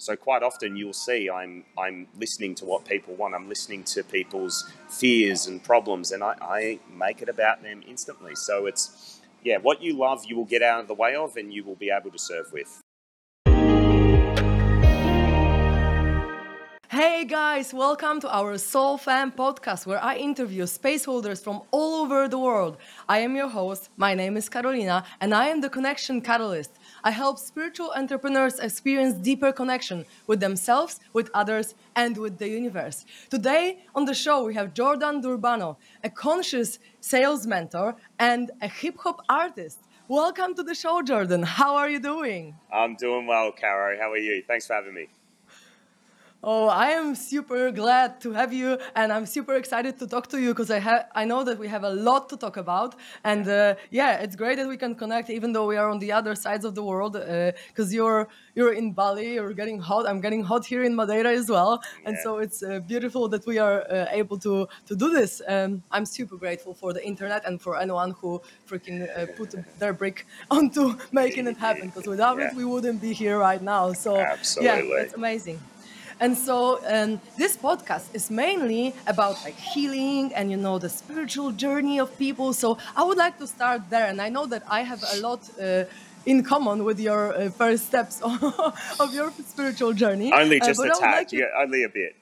So quite often you'll see I'm I'm listening to what people want. I'm listening to people's fears and problems, and I, I make it about them instantly. So it's yeah, what you love, you will get out of the way of, and you will be able to serve with. Hey guys, welcome to our SoulFam podcast where I interview space holders from all over the world. I am your host, my name is Karolina, and I am the Connection Catalyst. I help spiritual entrepreneurs experience deeper connection with themselves, with others, and with the universe. Today on the show, we have Jordan Durbano, a conscious sales mentor and a hip hop artist. Welcome to the show, Jordan. How are you doing? I'm doing well, Caro. How are you? Thanks for having me. Oh, I am super glad to have you, and I'm super excited to talk to you because I have I know that we have a lot to talk about, and uh, yeah, it's great that we can connect even though we are on the other sides of the world. Because uh, you're you're in Bali, you're getting hot. I'm getting hot here in Madeira as well, yeah. and so it's uh, beautiful that we are uh, able to to do this. Um, I'm super grateful for the internet and for anyone who freaking uh, put their brick onto making it happen. Because without yeah. it, we wouldn't be here right now. So Absolutely. yeah, it's amazing. And so um, this podcast is mainly about like healing and you know the spiritual journey of people. So I would like to start there, and I know that I have a lot. Uh, in common with your uh, first steps of your spiritual journey. Only uh, just uh, a tad, like yeah, only a bit.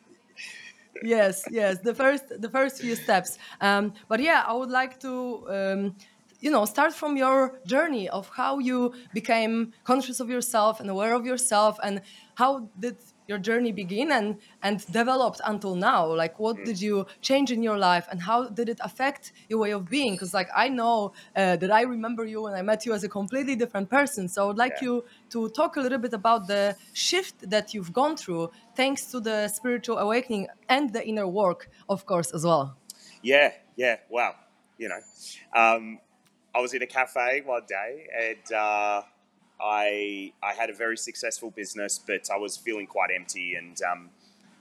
yes, yes, the first the first few steps. Um, but yeah, I would like to um, you know start from your journey of how you became conscious of yourself and aware of yourself and how did your journey begin and and developed until now like what mm. did you change in your life and how did it affect your way of being because like i know uh, that i remember you when i met you as a completely different person so i would like yeah. you to talk a little bit about the shift that you've gone through thanks to the spiritual awakening and the inner work of course as well yeah yeah wow you know um, i was in a cafe one day and uh, I I had a very successful business, but I was feeling quite empty, and um,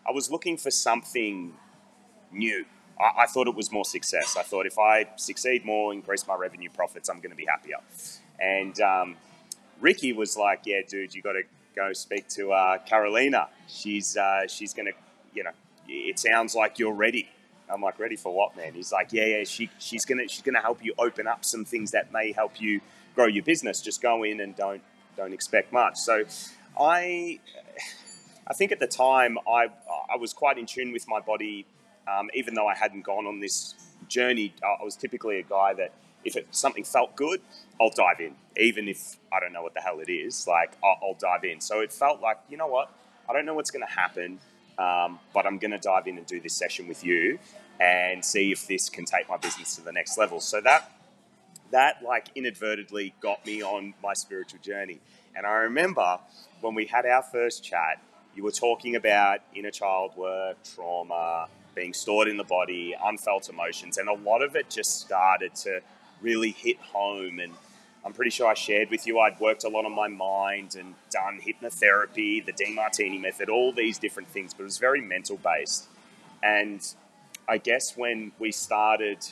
I was looking for something new. I, I, thought it was more success. I thought if I succeed more, increase my revenue profits, I'm going to be happier. And um, Ricky was like, "Yeah, dude, you got to go speak to uh, Karolina. She's uh, she's going to, you know, it sounds like you're ready." I'm like, "Ready for what, man?" He's like, "Yeah, yeah, she she's gonna she's gonna help you open up some things that may help you." grow your business. Just go in and don't don't expect much. So I I think at the time I I was quite in tune with my body, um, even though I hadn't gone on this journey. I was typically a guy that if it, something felt good, I'll dive in, even if I don't know what the hell it is. Like I'll, I'll dive in. So it felt like you know what I don't know what's to happen. Um, but I'm going to dive in and do this session with you and see if this can take my business to the next level. So that that like inadvertently got me on my spiritual journey. And I remember when we had our first chat, you were talking about inner child work, trauma, being stored in the body, unfelt emotions, and a lot of it just started to really hit home. And I'm pretty sure I shared with you I'd worked a lot on my mind and done hypnotherapy, the Demartini method, all these different things, but it was very mental based. And I guess when we started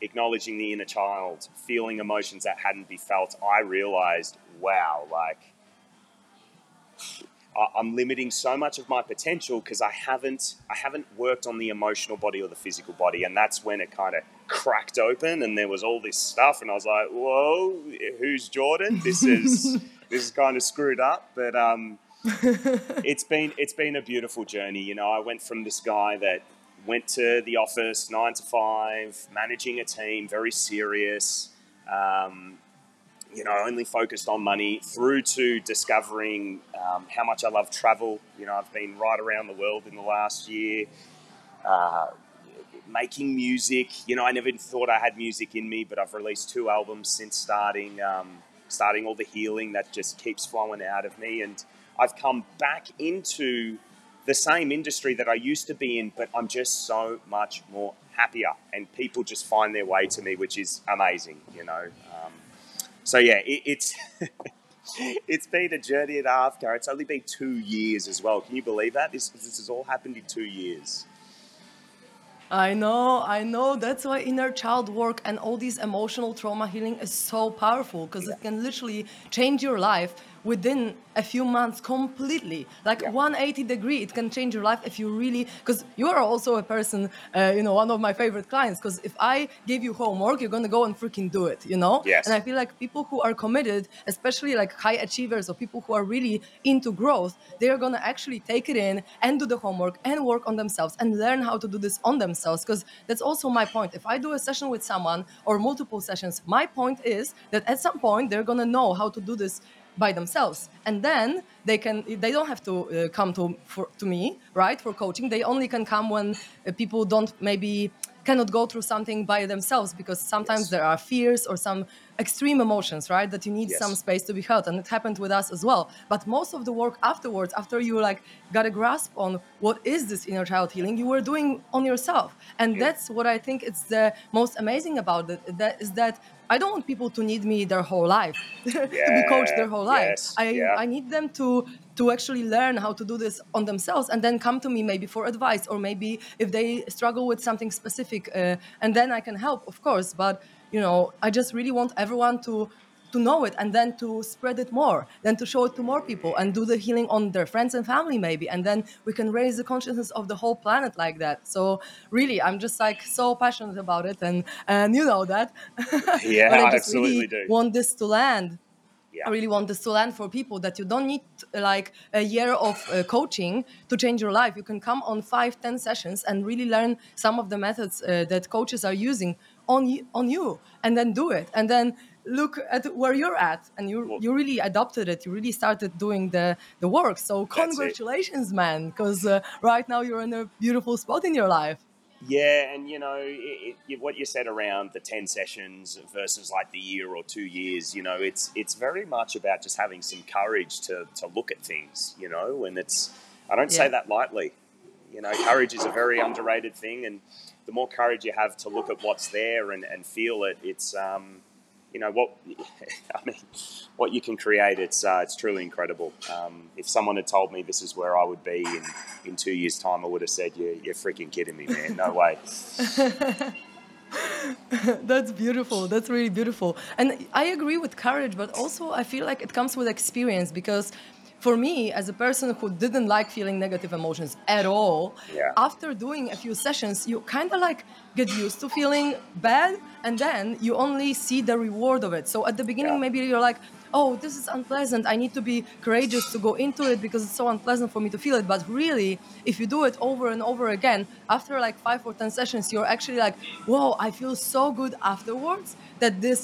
acknowledging the inner child, feeling emotions that hadn't been felt, I realized, wow, like I'm limiting so much of my potential because I haven't I haven't worked on the emotional body or the physical body, and that's when it kind of cracked open, and there was all this stuff, and I was like, "Whoa, who's Jordan? This is this is kind of screwed up." But um, it's been it's been a beautiful journey. You know, I went from this guy that went to the office nine to five, managing a team, very serious. Um, you know, only focused on money through to discovering um, how much I love travel. You know, I've been right around the world in the last year. Uh, making music, you know, I never thought I had music in me, but I've released two albums since starting, um, starting all the healing that just keeps flowing out of me, and I've come back into the same industry that I used to be in, but I'm just so much more happier, and people just find their way to me, which is amazing, you know. Um, so yeah, it, it's it's been a journey and a half, Gar. It's only been two years as well. Can you believe that? This this has all happened in two years. I know, I know. That's why inner child work and all these emotional trauma healing is so powerful because yeah. it can literally change your life within a few months completely like Yeah. 180 degree it can change your life if you really because you are also a person uh, you know one of my favorite clients because if i give you homework you're gonna go and freaking do it you know Yes. and i feel like people who are committed especially like high achievers or people who are really into growth they are gonna actually take it in and do the homework and work on themselves and learn how to do this on themselves because that's also my point if i do a session with someone or multiple sessions my point is that at some point they're gonna know how to do this by themselves. And then they can they don't have to uh, come to for, to me right for coaching. They only can come when uh, people don't maybe cannot go through something by themselves because sometimes Yes. there are fears or some extreme emotions right that you need Yes. some space to be held and it happened with us as well but most of the work afterwards after you like got a grasp on what is this inner child healing you were doing on yourself and Yeah. that's what i think it's the most amazing about it that is that i don't want people to need me their whole life to be coached their whole life Yes. i Yeah. i need them to to actually learn how to do this on themselves and then come to me maybe for advice or maybe if they struggle with something specific uh, and then i can help of course. But you know i just really want everyone to to know it and then to spread it more then to show it to more people and do the healing on their friends and family maybe and then we can raise the consciousness of the whole planet like that. So really i'm just like so passionate about it and and you know that. Yeah, I absolutely really do. want this to land Yeah. I really want this to land for people that you don't need like a year of uh, coaching to change your life. You can come on five, ten sessions and really learn some of the methods uh, that coaches are using on on you, and then do it, and then look at where you're at, and you Well- you really adopted it. You really started doing the the work. So congratulations, man, because uh, right now you're in a beautiful spot in your life. Yeah, and you know it, it, what you said around the ten sessions versus like the year or two years. You know, it's it's very much about just having some courage to to look at things. You know, and it's I don't say that lightly. You know, courage is a very underrated thing, and the more courage you have to look at what's there and, and feel it, it's um, you know what I mean. What you can create, it's uh, it's truly incredible. Um, if someone had told me this is where I would be in, in two years' time, I would have said, "You you're freaking kidding me, man! No way." That's beautiful. That's really beautiful. And I agree with courage, but also I feel like it comes with experience because for me, as a person who didn't like feeling negative emotions at all, Yeah. after doing a few sessions, you kind of like get used to feeling bad and then you only see the reward of it. So at the beginning, Yeah. maybe you're like, oh, this is unpleasant. I need to be courageous to go into it because it's so unpleasant for me to feel it. But really, if you do it over and over again, after like five or 10 sessions, you're actually like, whoa, I feel so good afterwards that this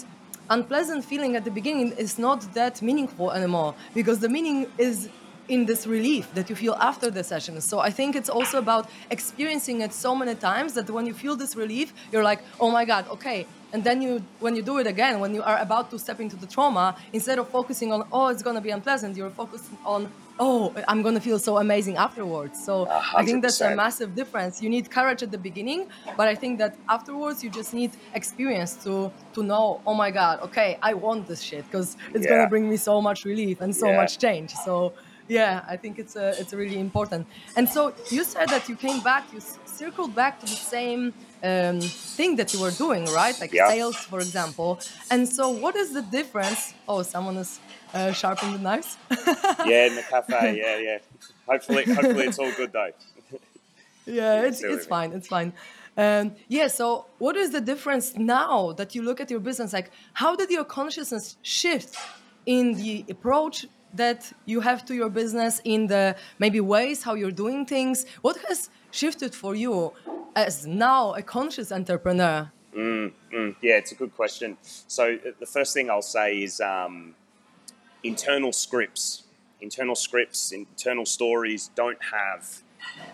unpleasant feeling at the beginning is not that meaningful anymore because the meaning is in this relief that you feel after the session. So I think it's also about experiencing it so many times that when you feel this relief, you're like, oh my God, okay. And then you, when you do it again, when you are about to step into the trauma, instead of focusing on, oh, it's gonna be unpleasant, you're focusing on, oh, I'm gonna feel so amazing afterwards. So I think that's a massive difference. You need courage at the beginning, but I think that afterwards you just need experience to to know, oh my God, okay, I want this shit because it's Yeah. gonna bring me so much relief and so Yeah. much change. So yeah, I think it's a, it's really important. And so you said that you came back, you circled back to the same um, thing that you were doing, right? Like Yeah. sales, for example. And so what is the difference? Oh, someone is uh, sharpening the knives. yeah, in the cafe. Yeah, yeah. Hopefully, hopefully it's all good though. yeah, it's, it's fine. It's fine. Um, yeah. So, what is the difference now that you look at your business? Like, how did your consciousness shift in the approach that you have to your business, in the maybe ways how you're doing things? What has shifted for you as now a conscious entrepreneur? Mm, yeah, it's a good question. So uh, the first thing I'll say is um, internal scripts, internal scripts, internal stories don't have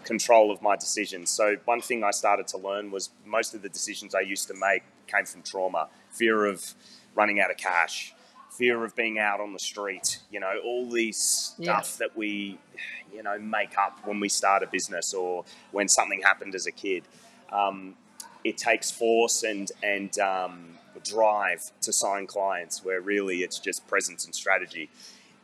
control of my decisions. So one thing I started to learn was most of the decisions I used to make came from trauma, fear of running out of cash, fear of being out on the street. You know, all these stuff Yes. that we, you know, make up when we start a business or when something happened as a kid. Um, it takes force and and um, drive to sign clients, where really it's just presence and strategy.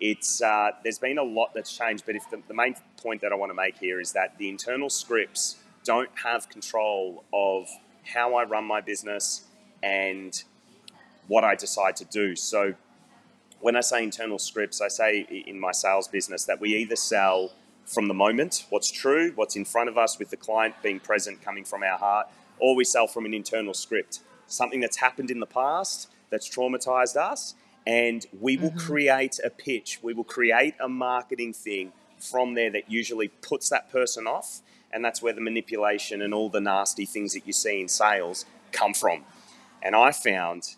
It's uh, there's been a lot that's changed, but if the, the main point that I want to make here is that the internal scripts don't have control of how I run my business and what I decide to do. So when I say internal scripts, I say in my sales business that we either sell from the moment, what's true, what's in front of us with the client being present, coming from our heart, or we sell from an internal script, something that's happened in the past that's traumatized us, and we will mm-hmm. create a pitch, we will create a marketing thing from there that usually puts that person off, and that's where the manipulation and all the nasty things that you see in sales come from. And I found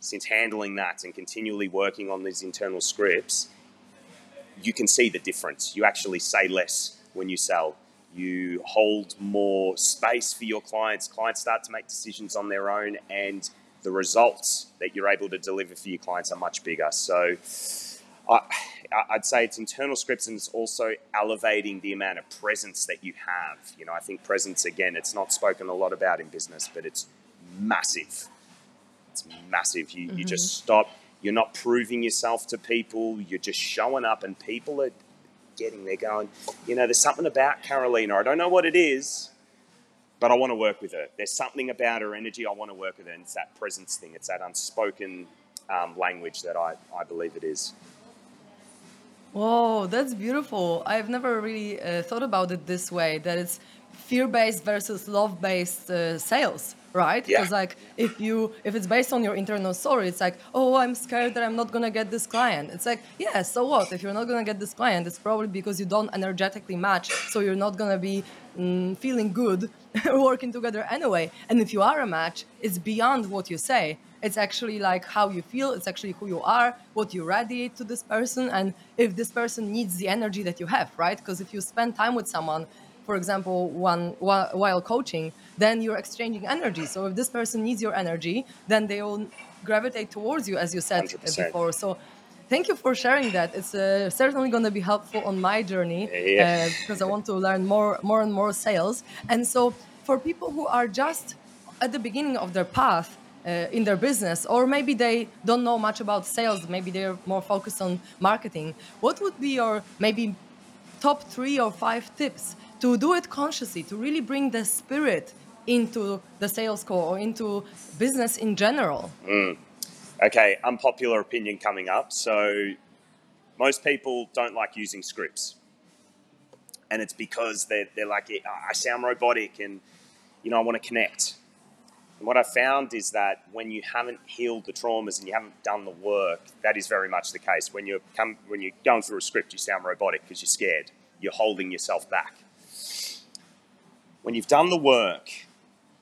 since handling that and continually working on these internal scripts, you can see the difference. You actually say less when you sell. You hold more space for your clients. Clients start to make decisions on their own, and the results that you're able to deliver for your clients are much bigger. So, I, would say it's internal scripts and it's also elevating the amount of presence that you have. You know, I think presence, again, it's not spoken a lot about in business, but it's massive. It's massive. You, mm-hmm. you just mm-hmm. stop you're not proving yourself to people. You're just showing up, and people are getting there going, you know, there's something about Karolina. I don't know what it is, but I want to work with her. There's something about her energy. I want to work with her. And it's that presence thing, it's that unspoken um, language that I, I believe it is. Whoa, that's beautiful. I've never really uh, thought about it this way that it's fear based versus love based uh, sales right? Because yeah. like if you if it's based on your internal story it's like oh i'm scared that i'm not gonna get this client. It's like yeah so what? If you're not gonna get this client it's probably because you don't energetically match so you're not gonna be mm, feeling good working together anyway. And if you are a match it's beyond what you say. It's actually like how you feel it's actually who you are what you radiate to this person and if this person needs the energy that you have right? Because if you spend time with someone for example, one while coaching, then you're exchanging energy. So if this person needs your energy, then they will gravitate towards you, as you said 100%. before. So thank you for sharing that. It's uh, certainly going to be helpful on my journey yeah. uh, because I want to learn more, more and more sales. And so for people who are just at the beginning of their path. Uh, in their business, or maybe they don't know much about sales, maybe they're more focused on marketing. What would be your maybe top three or five tips to do it consciously, to really bring the spirit into the sales call or into business in general? Mm. Okay, unpopular opinion coming up. So, most people don't like using scripts. And it's because they're, they're like, I sound robotic and, you know, I want to connect. And what I found is that when you haven't healed the traumas and you haven't done the work, that is very much the case. When you're, come, when you're going through a script, you sound robotic because you're scared. You're holding yourself back when you've done the work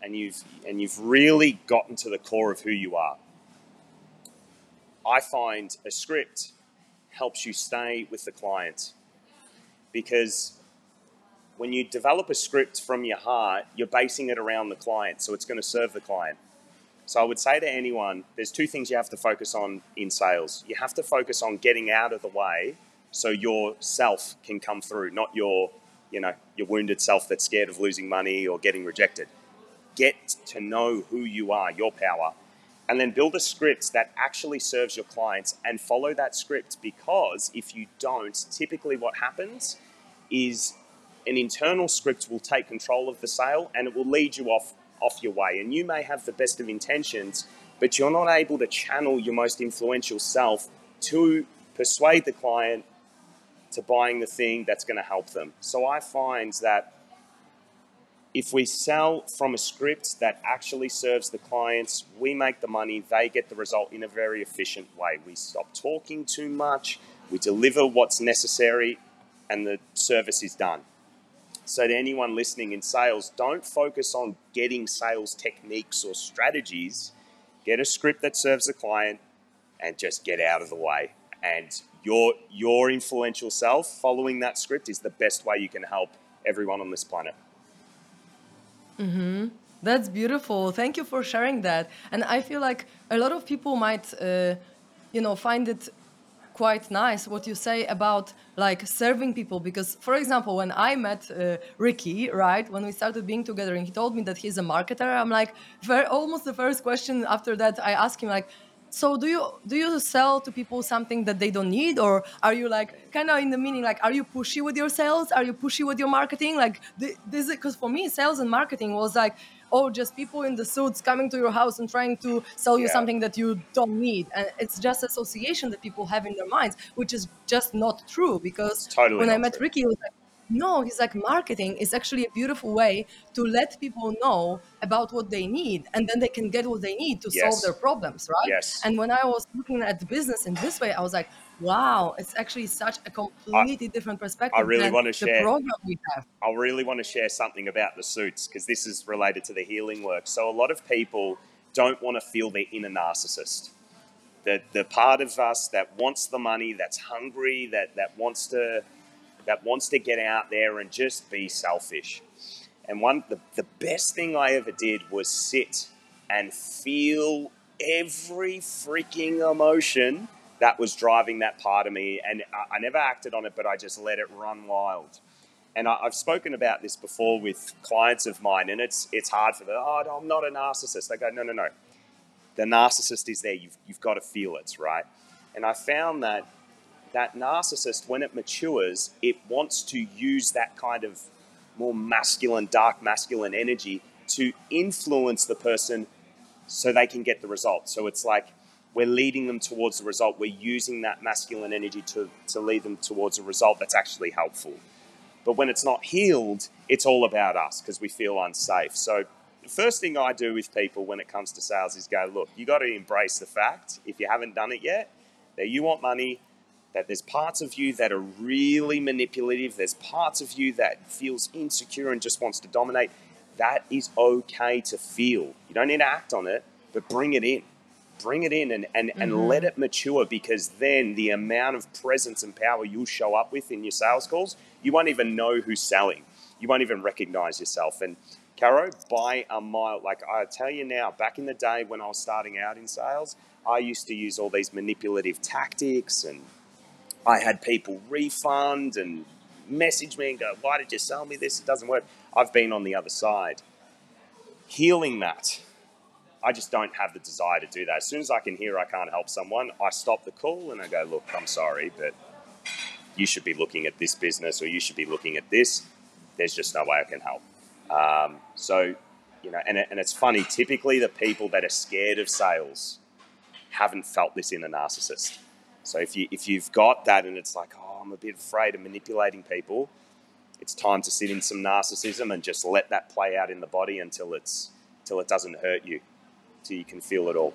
and you've and you've really gotten to the core of who you are, I find a script helps you stay with the client because when you develop a script from your heart, you're basing it around the client, so it's going to serve the client. So I would say to anyone, there's two things you have to focus on in sales. You have to focus on getting out of the way so yourself can come through, not your you know, your wounded self that's scared of losing money or getting rejected. Get to know who you are, your power, and then build a script that actually serves your clients and follow that script because if you don't, typically what happens is an internal script will take control of the sale and it will lead you off off your way. And you may have the best of intentions, but you're not able to channel your most influential self to persuade the client to buying the thing that's going to help them. So I find that if we sell from a script that actually serves the clients, we make the money, they get the result in a very efficient way. We stop talking too much, we deliver what's necessary, and the service is done. So, to anyone listening in sales, don't focus on getting sales techniques or strategies. Get a script that serves the client and just get out of the way. And your your influential self following that script is the best way you can help everyone on this planet. Mm-hmm. that's beautiful. Thank you for sharing that. And i feel like a lot of people might uh, you know find it quite nice what you say about like serving people. Because for example when i met uh, ricky right when we started being together and he told me that he's a marketer i'm like very, almost the first question after that i asked him like so do you do you sell to people something that they don't need or are you like kind of in the meaning like are you pushy with your sales are you pushy with your marketing like this is because for me sales and marketing was like oh just people in the suits coming to your house and trying to sell you Yeah. something that you don't need and it's just association that people have in their minds which is just not true because totally when i met true. ricky he was like no he's like marketing is actually a beautiful way to let people know about what they need and then they can get what they need to solve their problems right Yes. and when i was looking at the business in this way i was like wow it's actually such a completely different perspective i really than wanna the share- program we have I really want to share something about the suits because this is related to the healing work. So a lot of people don't want to feel their inner narcissist. The, the part of us that wants the money, that's hungry, that, that wants to that wants to get out there and just be selfish. And one the, the best thing I ever did was sit and feel every freaking emotion that was driving that part of me. And I, I never acted on it, but I just let it run wild. And I, I've spoken about this before with clients of mine, and it's it's hard for them. Oh, I'm not a narcissist. They go, no, no, no. The narcissist is there. You've you've got to feel it, right? And I found that that narcissist, when it matures, it wants to use that kind of more masculine, dark masculine energy to influence the person so they can get the result. So it's like we're leading them towards the result. We're using that masculine energy to, to lead them towards a result that's actually helpful. But when it's not healed, it's all about us because we feel unsafe. So the first thing I do with people when it comes to sales is go, look, you got to embrace the fact, if you haven't done it yet, that you want money, that there's parts of you that are really manipulative, there's parts of you that feels insecure and just wants to dominate. That is okay to feel. You don't need to act on it, but bring it in. Bring it in and, and, and mm-hmm. let it mature because then the amount of presence and power you'll show up with in your sales calls, you won't even know who's selling. You won't even recognize yourself. And Caro, by a mile, like I tell you now, back in the day when I was starting out in sales, I used to use all these manipulative tactics and I had people refund and message me and go, Why did you sell me this? It doesn't work. I've been on the other side. Healing that, I just don't have the desire to do that. As soon as I can hear I can't help someone, I stop the call and I go, Look, I'm sorry, but you should be looking at this business or you should be looking at this. There's just no way I can help. Um, so, you know, and, and it's funny, typically the people that are scared of sales haven't felt this in a narcissist. So if you if you've got that and it's like, oh, I'm a bit afraid of manipulating people, it's time to sit in some narcissism and just let that play out in the body until it's till it doesn't hurt you, till you can feel it all.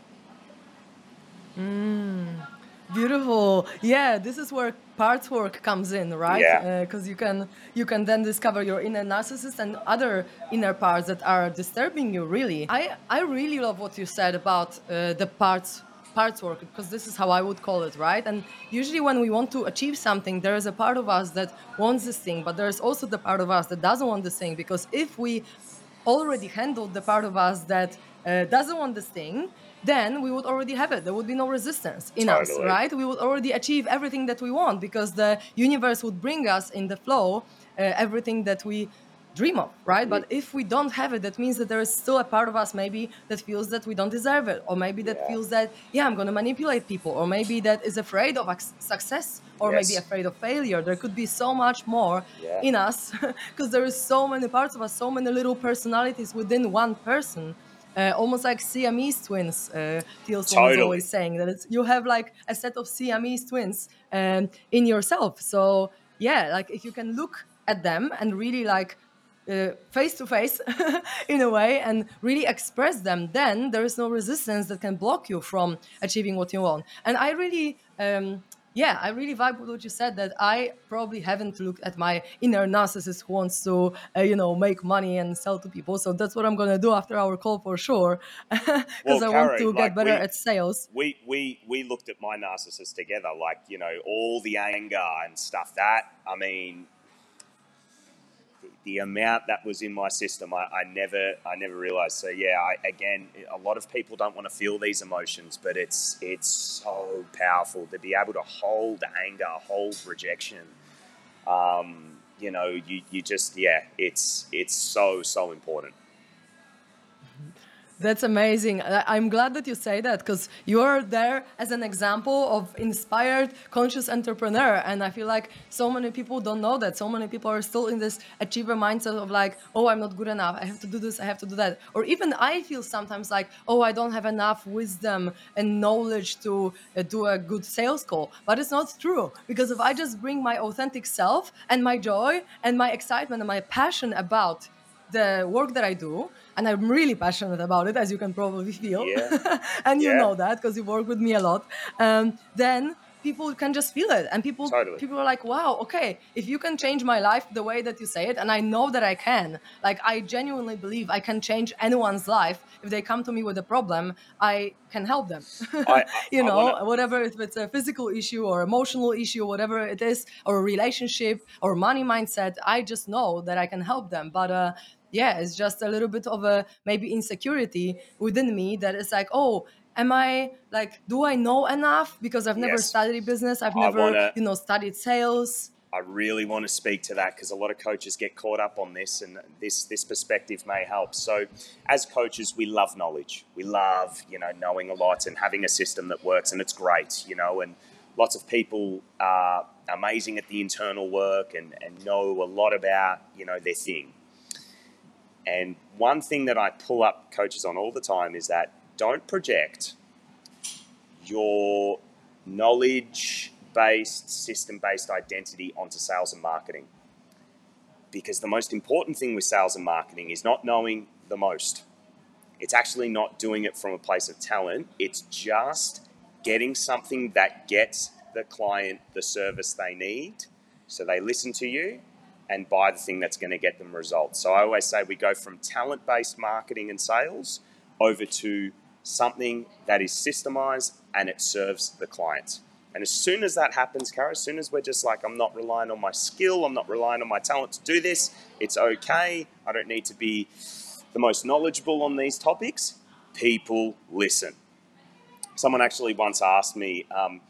Beautiful. Yeah, this is where parts work comes in, right? Yeah. Because you can you can then discover your inner narcissist and other inner parts that are disturbing you. Really, I I really love what you said about uh, the parts parts work because this is how I would call it, right? And usually when we want to achieve something, there is a part of us that wants this thing, but there is also the part of us that doesn't want this thing because if we already handled the part of us that uh, doesn't want this thing, then we would already have it. There would be no resistance in us, right? We would already achieve everything that we want because the universe would bring us in the flow uh, everything that we dream of, right? But if we don't have it, that means that there is still a part of us maybe that feels that we don't deserve it, or maybe that Yeah. feels that yeah, I'm going to manipulate people, or maybe that is afraid of success, or maybe afraid of failure. There could be so much more Yeah. in us because there is so many parts of us, so many little personalities within one person. Uh, almost like Siamese twins, uh, Thielson is always saying that it's, you have like a set of Siamese twins um, in yourself. So yeah, like if you can look at them and really like face to face in a way and really express them, then there is no resistance that can block you from achieving what you want. And I really, um, yeah, I really vibe with what you said that I probably haven't looked at my inner narcissist who wants to, uh, you know, make money and sell to people. So that's what I'm gonna do after our call for sure, because Well, I want to like, get better we- at sales. We we we looked at my narcissist together, like you know all the anger and stuff. That I mean, the, amount that was in my system, I, I never I never realized. So yeah, I, again, a lot of people don't want to feel these emotions, but it's it's so powerful to be able to hold anger, hold rejection. Um, you know, you, you just yeah, it's it's so so important. That's amazing. I'm glad that you say that because you're there as an example of inspired, conscious entrepreneur. And I feel like so many people don't know that. So many people are still in this achiever mindset of like, oh, I'm not good enough. I have to do this. I have to do that. Or even I feel sometimes like, oh, I don't have enough wisdom and knowledge to uh, do a good sales call. But it's not true because if I just bring my authentic self and my joy and my excitement and my passion about the work that I do, and I'm really passionate about it, as you can probably feel, Yeah. and you Yeah. know that because you work with me a lot. Um, then people can just feel it, and people Totally. people are like, "Wow, okay, if you can change my life the way that you say it, and I know that I can. Like, I genuinely believe I can change anyone's life if they come to me with a problem. I can help them. I- you I know, wanna- whatever if it's a physical issue or emotional issue, whatever it is, or a relationship or money mindset, I just know that I can help them. But uh, yeah, it's just a little bit of a maybe insecurity within me that is like, oh, am I like, do I know enough? Because I've never Yes. studied business, I've never, wanna- you know, studied sales. I really want to speak to that because a lot of coaches get caught up on this, and this this perspective may help. So, as coaches, we love knowledge. We love you know knowing a lot and having a system that works, and it's great. You know, and lots of people are amazing at the internal work and, and know a lot about you know their thing. And one thing that I pull up coaches on all the time is that don't project your knowledge based, system based identity onto sales and marketing. Because the most important thing with sales and marketing is not knowing the most. It's actually not doing it from a place of talent, it's just getting something that gets the client the service they need so they listen to you and buy the thing that's going to get them results. So I always say we go from talent based marketing and sales over to something that is systemized and it serves the client. And as soon as that happens, Kara, as soon as we're just like, I'm not relying on my skill, I'm not relying on my talent to do this, it's okay, I don't need to be the most knowledgeable on these topics, people listen. Someone actually once asked me, um,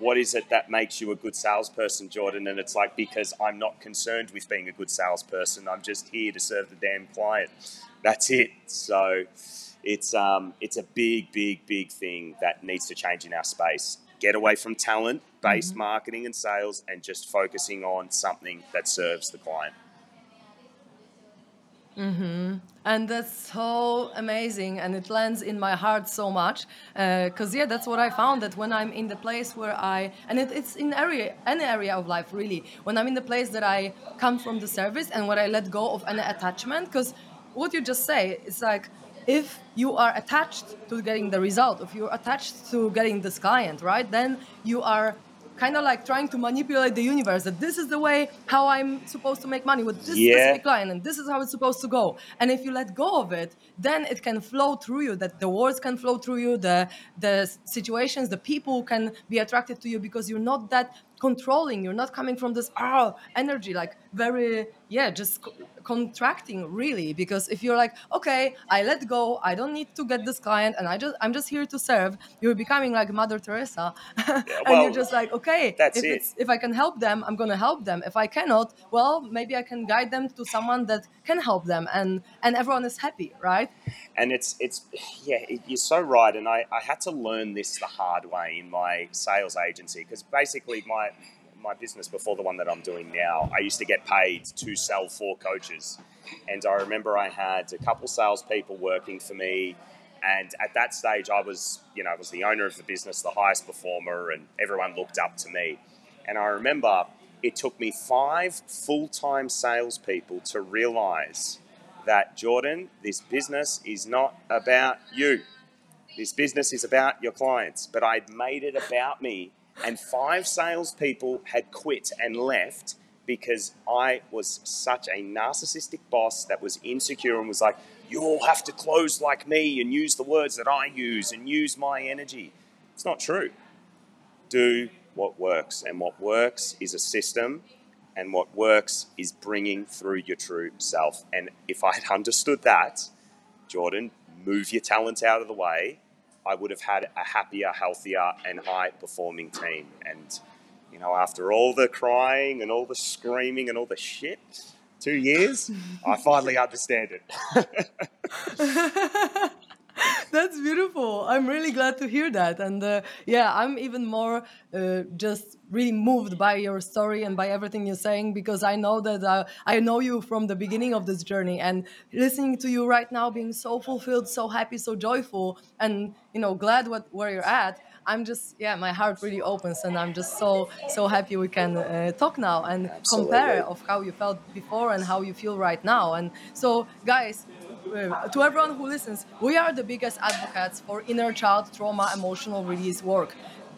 what is it that makes you a good salesperson, Jordan? And it's like, because I'm not concerned with being a good salesperson. I'm just here to serve the damn client. That's it. So it's, um, it's a big, big, big thing that needs to change in our space. Get away from talent based marketing and sales and just focusing on something that serves the client. Mm-hmm. and that's so amazing and it lands in my heart so much uh, because yeah that's what i found that when i'm in the place where i and it, it's in area any area of life really. When i'm in the place that i come from the service and when i let go of any attachment because what you just say it's like if you are attached to getting the result if you're attached to getting this client right then you are kind of like trying to manipulate the universe that this is the way how I'm supposed to make money with this Yeah. specific client and this is how it's supposed to go. And if you let go of it, then it can flow through you, that the words can flow through you, the the situations, the people can be attracted to you because you're not that controlling, you're not coming from this oh energy, like very yeah, just co- contracting really. Because if you're like, okay, I let go, I don't need to get this client and I just I'm just here to serve, you're becoming like Mother Teresa. and well, you're just like, okay, that's if it. it's if I can help them, I'm gonna help them. If I cannot, well, maybe I can guide them to someone that can help them, and and everyone is happy, right? and it's it's yeah it, you're so right and I, I had to learn this the hard way in my sales agency because basically my my business before the one that I'm doing now I used to get paid to sell for coaches and I remember I had a couple salespeople working for me and at that stage I was you know I was the owner of the business the highest performer and everyone looked up to me and I remember it took me five full-time salespeople to realize that Jordan, this business is not about you. This business is about your clients. But I'd made it about me, and five salespeople had quit and left because I was such a narcissistic boss that was insecure and was like, You all have to close like me and use the words that I use and use my energy. It's not true. Do what works, and what works is a system and what works is bringing through your true self. And if I had understood that, Jordan, move your talent out of the way, I would have had a happier, healthier, and high performing team. And, you know, after all the crying and all the screaming and all the shit, two years, I finally understand it. That's beautiful. I'm really glad to hear that. And uh, yeah, I'm even more uh, just really moved by your story and by everything you're saying because I know that uh, I know you from the beginning of this journey and listening to you right now being so fulfilled, so happy, so joyful and you know glad what where you're at. I'm just yeah, my heart really opens and I'm just so so happy we can uh, talk now and Absolutely. compare of how you felt before and how you feel right now. And so guys, uh, to everyone who listens, we are the biggest advocates for inner child trauma emotional release work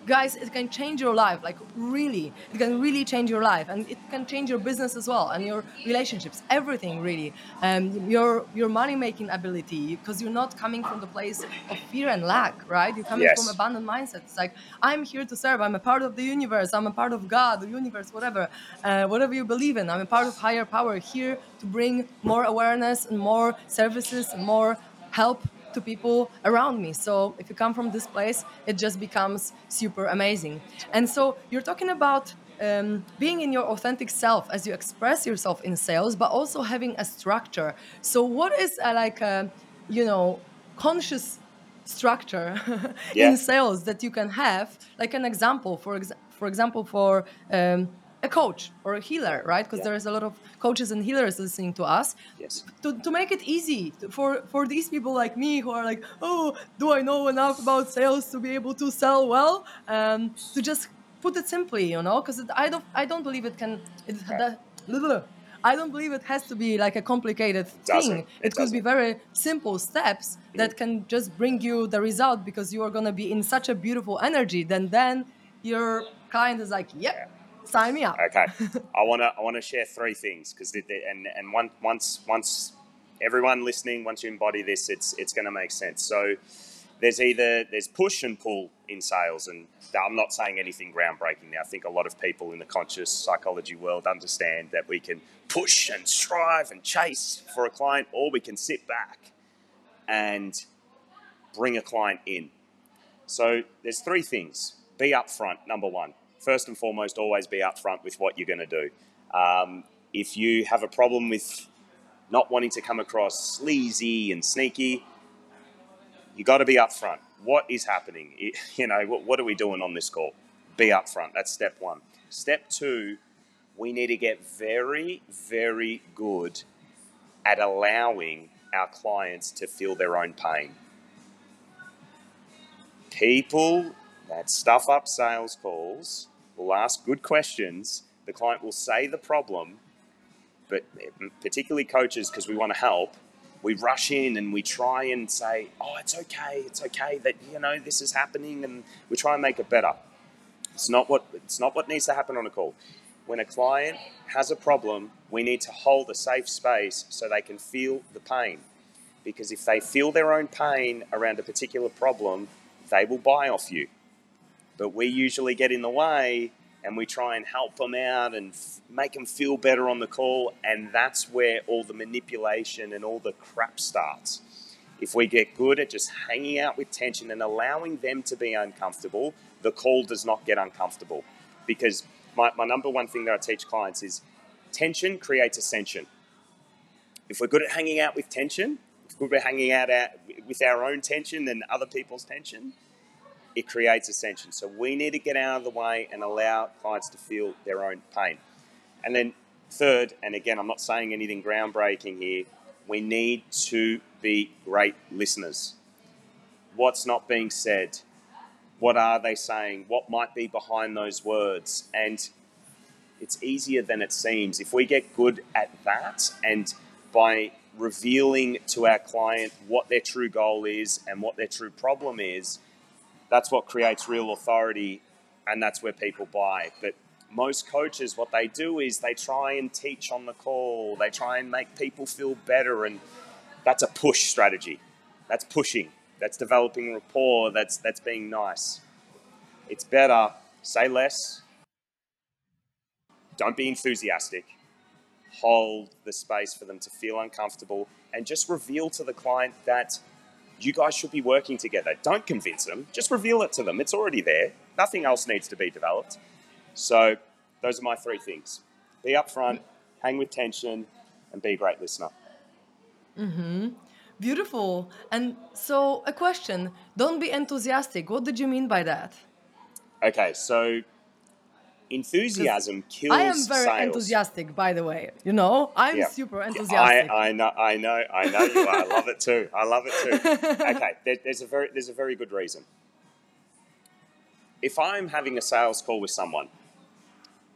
guys it can change your life like really. It can really change your life and it can change your business as well and your relationships everything really. Um, your your money making ability because you're not coming from the place of fear and lack right? You're coming Yes. from abundant mindset it's like i'm here to serve. I'm a part of the universe. I'm a part of god the universe whatever uh, whatever you believe in. I'm a part of higher power here to bring more awareness and more services and more help to people around me. So if you come from this place, it just becomes super amazing. And so you're talking about um, being in your authentic self as you express yourself in sales, but also having a structure. So what is a, like a, you know, conscious structure Yeah. in sales that you can have? Like an example, for exa- for example, for um, a coach or a healer, right? Because Yeah. there's a lot of coaches and healers listening to us Yes. to, to make it easy for for these people like me who are like oh do i know enough about sales to be able to sell well um, to just put it simply you know because i don't i don't believe it can it, that, i don't believe it has to be like a complicated doesn't. thing It it, could be very simple steps that can just bring you the result because you are going to be in such a beautiful energy then then your client is like yep sign me up Okay, I want to I want to share three things because and and one, once once everyone listening, once you embody this, it's it's going to make sense. So there's either there's push and pull in sales, and I'm not saying anything groundbreaking there. I think a lot of people in the conscious psychology world understand that we can push and strive and chase for a client, or we can sit back and bring a client in. So there's three things. Be upfront, number one. First and foremost, always be upfront with what you're going to do. Um, if you have a problem with not wanting to come across sleazy and sneaky, you got to be upfront. What is happening? You know, what, what are we doing on this call? Be upfront. That's step one. Step two, we need to get very, very good at allowing our clients to feel their own pain people that stuff up sales calls will ask good questions. The client will say the problem, but particularly coaches, because we want to help, we rush in and we try and say, "Oh, it's okay, it's okay that you know this is happening," and we try and make it better. It's not what it's not what needs to happen on a call. When a client has a problem, we need to hold a safe space so they can feel the pain. Because if they feel their own pain around a particular problem, they will buy off you. But we usually get in the way and we try and help them out and f- make them feel better on the call. And that's where all the manipulation and all the crap starts. If we get good at just hanging out with tension and allowing them to be uncomfortable, the call does not get uncomfortable. Because my, my number one thing that I teach clients is tension creates ascension. If we're good at hanging out with tension, if we're hanging out uh, at, with our own tension and other people's tension, it creates ascension. So we need to get out of the way and allow clients to feel their own pain. And then third, and again, I'm not saying anything groundbreaking here, we need to be great listeners. What's not being said? What are they saying? What might be behind those words? And it's easier than it seems. If we get good at that and by revealing to our client what their true goal is and what their true problem is, that's what creates real authority and that's where people buy. But most coaches, what they do is they try and teach on the call, they try and make people feel better, and that's a push strategy. That's pushing. That's developing rapport. That's that's being nice. It's better say less. Don't be enthusiastic. Hold the space for them to feel uncomfortable, and just reveal to the client that you guys should be working together. Don't convince them, just reveal it to them. It's already there. Nothing else needs to be developed. So, those are my three things be upfront, hang with tension, and be a great listener. Mm-hmm. Beautiful. And so, a question don't be enthusiastic. What did you mean by that? Okay, so enthusiasm kills I am very sales. enthusiastic, by the way. You know, I'm Yeah. super I, enthusiastic. I know, I know, I know you are. I love it too. I love it too. Okay, there, there's a very, there's a very good reason. If I'm having a sales call with someone,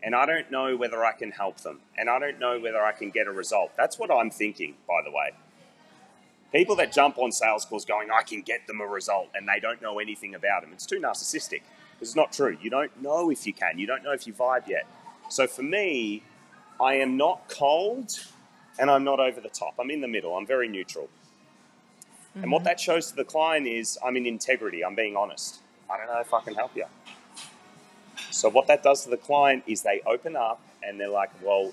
and I don't know whether I can help them, and I don't know whether I can get a result, that's what I'm thinking. By the way, people that jump on sales calls going, "I can get them a result," and they don't know anything about them, it's too narcissistic. It's not true. You don't know if you can. You don't know if you vibe yet. So for me, I am not cold and I'm not over the top. I'm in the middle. I'm very neutral. And what mm-hmm. that shows to the client is I'm in integrity. I'm being honest. I don't know if I can help you. So what that does to the client is they open up and they're like, well,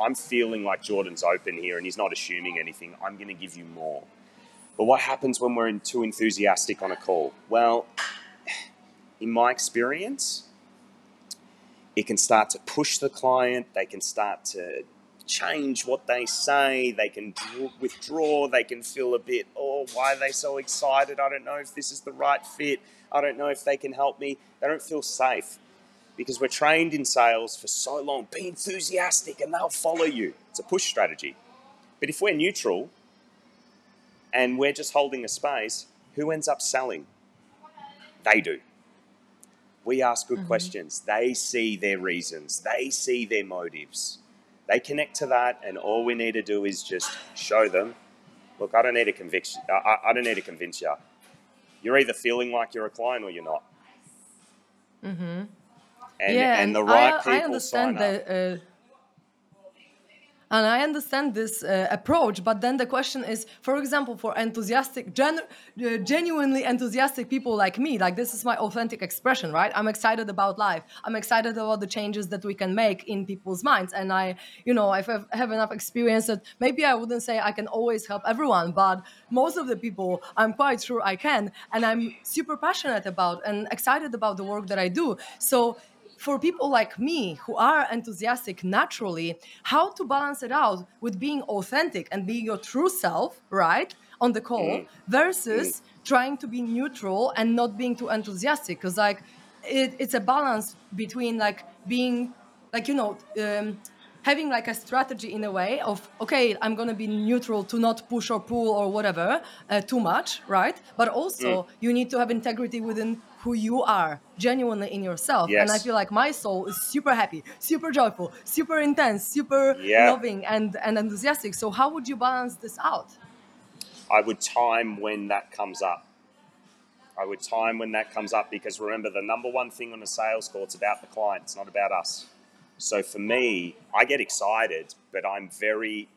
I'm feeling like Jordan's open here and he's not assuming anything. I'm going to give you more. But what happens when we're too enthusiastic on a call? Well, in my experience, it can start to push the client. They can start to change what they say. They can withdraw. They can feel a bit, oh, why are they so excited? I don't know if this is the right fit. I don't know if they can help me. They don't feel safe because we're trained in sales for so long. Be enthusiastic and they'll follow you. It's a push strategy. But if we're neutral and we're just holding a space, who ends up selling? They do. We ask good questions. They see their reasons, they see their motives. They connect to that, and all we need to do is just show them look, I don't need to convince I, I- I don't need to convince you. You're either feeling like you're a client or you're not. Mm-hmm. And, yeah, and the right I, people I understand sign up. the. Uh, and I understand this uh, approach, but then the question is, for example, for enthusiastic, gen- uh, genuinely enthusiastic people like me, like this is my authentic expression, right? I'm excited about life. I'm excited about the changes that we can make in people's minds, and I, you know, I have, have enough experience that maybe I wouldn't say I can always help everyone, but most of the people, I'm quite sure I can, and I'm super passionate about and excited about the work that I do. So for people like me who are enthusiastic naturally, how to balance it out with being authentic and being your true self, right, on the call, versus trying to be neutral and not being too enthusiastic. Because, like, it, it's a balance between, like, being, like, you know, um, having like a strategy in a way of okay i'm going to be neutral to not push or pull or whatever uh, too much right? But also you need to have integrity within who you are genuinely in yourself and i feel like my soul is super happy super joyful super intense super Yeah. loving and and enthusiastic so how would you balance this out I would time when that comes up. I would time when that comes up because remember, the number one thing on a sales call, it's about the client, it's not about us. So for me, I get excited, but I'm very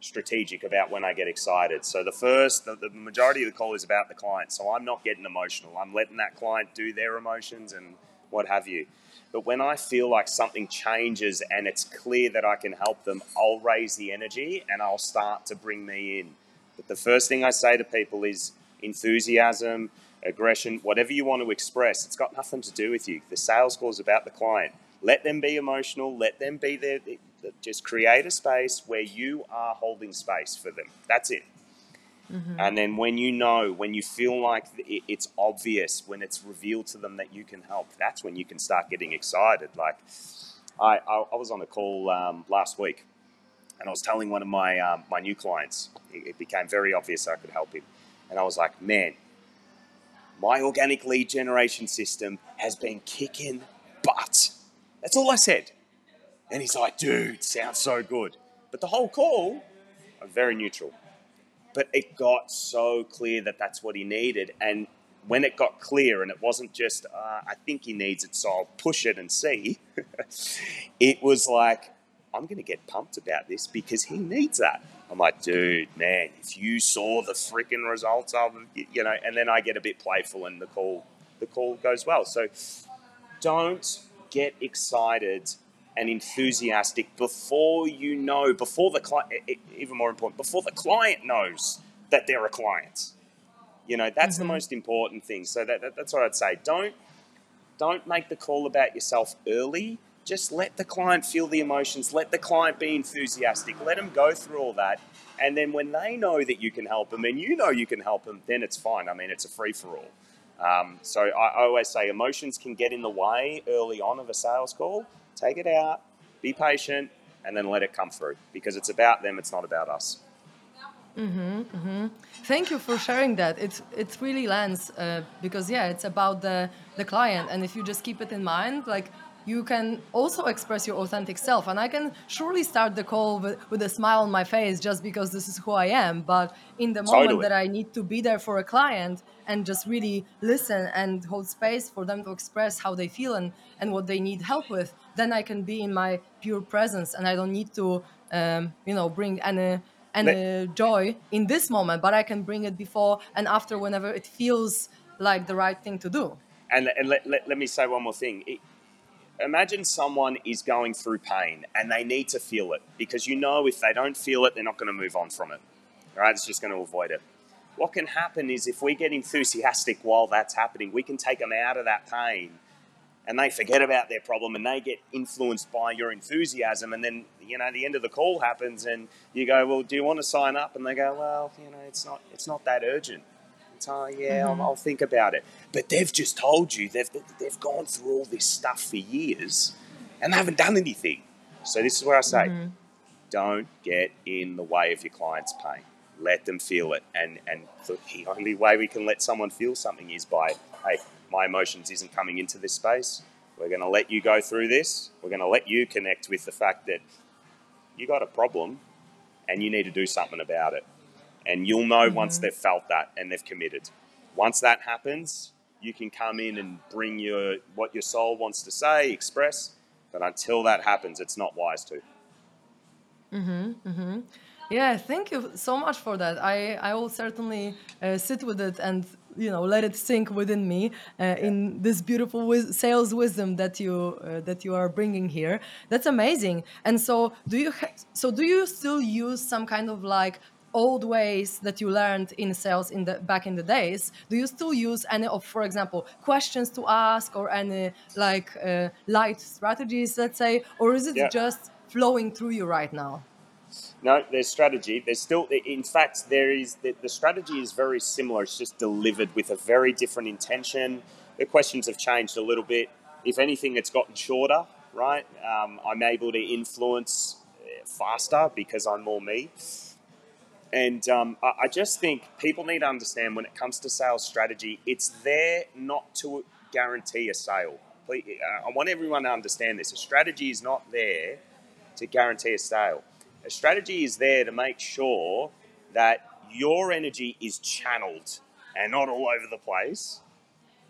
strategic about when I get excited. So the first, the, the majority of the call is about the client. So I'm not getting emotional. I'm letting that client do their emotions and what have you. But when I feel like something changes and it's clear that I can help them, I'll raise the energy and I'll start to bring me in. But the first thing I say to people is enthusiasm, aggression, whatever you want to express, it's got nothing to do with you. The sales call is about the client. Let them be emotional, let them be there. Just create a space where you are holding space for them. That's it. And then when you know, when you feel like it's obvious, when it's revealed to them that you can help, that's when you can start getting excited. Like I, I, I was on a call um, last week, and I was telling one of my um, my new clients, it, it became very obvious I could help him, and I was like, man, my organic lead generation system has been kicking butt. That's all I said. And he's like, dude, sounds so good. But the whole call, I'm very neutral. But it got so clear that that's what he needed. And when it got clear and it wasn't just, uh, I think he needs it, so I'll push it and see, it was like, I'm going to get pumped about this because he needs that. I'm like, dude, man, if you saw the freaking results of, you know, and then I get a bit playful and the call, the call goes well. So don't get excited and enthusiastic before you know, before the client, even more important, before the client knows that they're a client. You know, that's the most important thing. So that, that, that's what I'd say. Don't don't make the call about yourself early just let the client feel the emotions, let the client be enthusiastic, let them go through all that. And then when they know that you can help them and you know you can help them, then it's fine. I mean, it's a free for all. Um, so I, I always say emotions can get in the way early on of a sales call. Take it out, be patient, and then let it come through because it's about them, it's not about us. Mm-hmm, mm-hmm. Thank you for sharing that. It it really lands uh, because yeah, it's about the the client, and if you just keep it in mind, like you can also express your authentic self. And I can surely start the call with, with a smile on my face just because this is who I am. But in the moment Totally. that I need to be there for a client and just really listen and hold space for them to express how they feel and, and what they need help with, then I can be in my pure presence and I don't need to, um, you know, bring any any joy in this moment, but I can bring it before and after whenever it feels like the right thing to do. And, and let, let, let me say one more thing. It, imagine someone is going through pain and they need to feel it because you know if they don't feel it, they're not going to move on from it. Right? it's just going to avoid it. What can happen is if we get enthusiastic while that's happening, we can take them out of that pain and they forget about their problem and they get influenced by your enthusiasm and then you know the end of the call happens and you go well do you want to sign up and they go well you know it's not it's not that urgent oh yeah Mm-hmm. I'll, I'll think about it. But they've just told you they've they've gone through all this stuff for years and they haven't done anything. So this is where i say Mm-hmm. don't get in the way of your client's pain. Let them feel it. And and the the only way we can let someone feel something is by hey my emotions isn't coming into this space. We're going to let you go through this. We're going to let you connect with the fact that you got a problem and you need to do something about it and you'll know once they've felt that and they've committed once that happens you can come in and bring your what your soul wants to say express but until that happens it's not wise to Yeah, thank you so much for that. I, I will certainly uh, sit with it and you know let it sink within me uh, in this beautiful wis- sales wisdom that you uh, that you are bringing here. That's amazing. And so do you ha- so do you still use some kind of like old ways that you learned in sales in the back in the days do you still use any of for example questions to ask or any like uh, light strategies let's say or is it Yeah. just flowing through you right now No, there's strategy. There's still, in fact, there is the, the strategy is very similar. It's just delivered with a very different intention. The questions have changed a little bit. If anything, it's gotten shorter. Right, um, I'm able to influence uh, faster because I'm more me. And um, I, just think people need to understand when it comes to sales strategy, it's there not to guarantee a sale. Uh, I want everyone to understand this. A strategy is not there to guarantee a sale. A strategy is there to make sure that your energy is channeled and not all over the place